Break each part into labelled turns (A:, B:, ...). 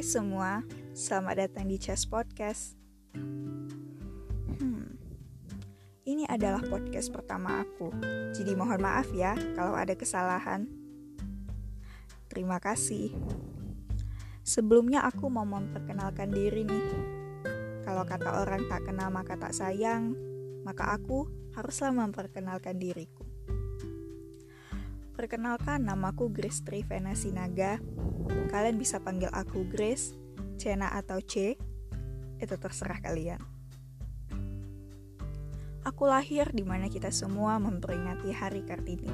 A: semua, selamat datang di Chess Podcast. Hmm, ini adalah podcast pertama aku, jadi mohon maaf ya kalau ada kesalahan. Terima kasih. Sebelumnya aku mau memperkenalkan diri nih. Kalau kata orang tak kenal maka tak sayang, maka aku haruslah memperkenalkan diriku. Perkenalkan, namaku Grace Trivena Sinaga. Kalian bisa panggil aku Grace, Cena atau C. Itu terserah kalian. Aku lahir di mana kita semua memperingati Hari Kartini.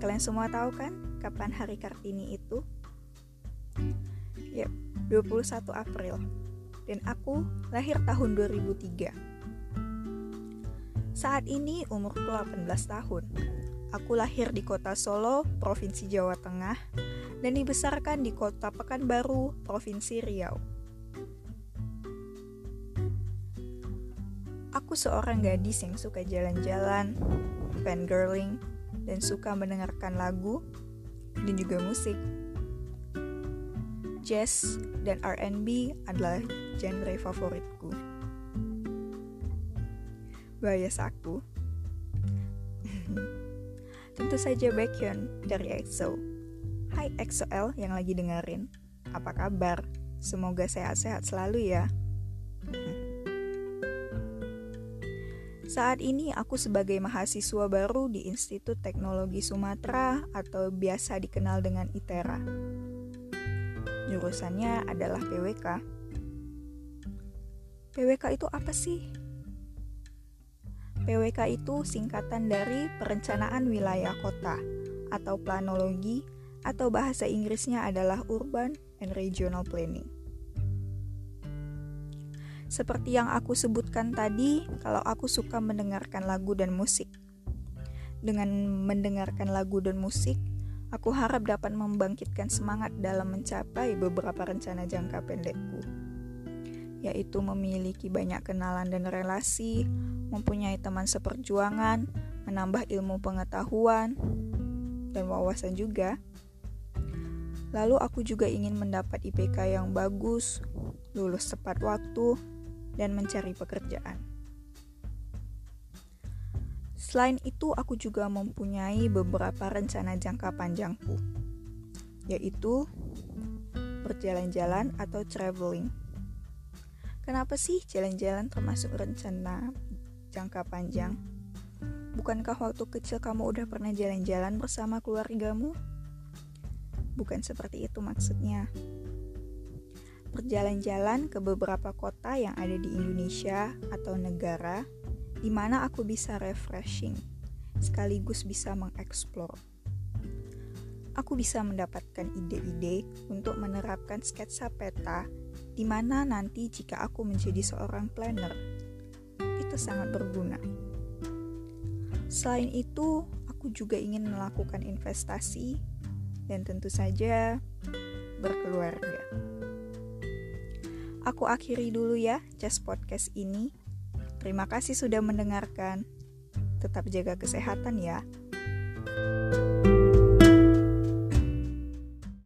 A: Kalian semua tahu kan kapan Hari Kartini itu? Yap, 21 April. Dan aku lahir tahun 2003. Saat ini umurku 18 tahun Aku lahir di kota Solo, Provinsi Jawa Tengah, dan dibesarkan di kota Pekanbaru, Provinsi Riau. Aku seorang gadis yang suka jalan-jalan, fangirling, dan suka mendengarkan lagu dan juga musik. Jazz dan R&B adalah genre favoritku. Bias aku. Tentu saja Baekhyun dari EXO. Hai EXO-L yang lagi dengerin. Apa kabar? Semoga sehat-sehat selalu ya. Saat ini aku sebagai mahasiswa baru di Institut Teknologi Sumatera atau biasa dikenal dengan ITERA. Jurusannya adalah PWK. PWK itu apa sih? PWK itu singkatan dari Perencanaan Wilayah Kota atau Planologi atau bahasa Inggrisnya adalah Urban and Regional Planning. Seperti yang aku sebutkan tadi, kalau aku suka mendengarkan lagu dan musik. Dengan mendengarkan lagu dan musik, aku harap dapat membangkitkan semangat dalam mencapai beberapa rencana jangka pendekku, yaitu memiliki banyak kenalan dan relasi, mempunyai teman seperjuangan, menambah ilmu pengetahuan, dan wawasan juga. Lalu aku juga ingin mendapat IPK yang bagus, lulus tepat waktu, dan mencari pekerjaan. Selain itu, aku juga mempunyai beberapa rencana jangka panjangku, yaitu berjalan-jalan atau traveling. Kenapa sih jalan-jalan termasuk rencana jangka panjang. Bukankah waktu kecil kamu udah pernah jalan-jalan bersama keluargamu? Bukan seperti itu maksudnya. Berjalan-jalan ke beberapa kota yang ada di Indonesia atau negara di mana aku bisa refreshing, sekaligus bisa mengeksplor. Aku bisa mendapatkan ide-ide untuk menerapkan sketsa peta di mana nanti jika aku menjadi seorang planner itu sangat berguna. Selain itu, aku juga ingin melakukan investasi dan tentu saja berkeluarga. Aku akhiri dulu ya Just Podcast ini. Terima kasih sudah mendengarkan. Tetap jaga kesehatan ya. thank you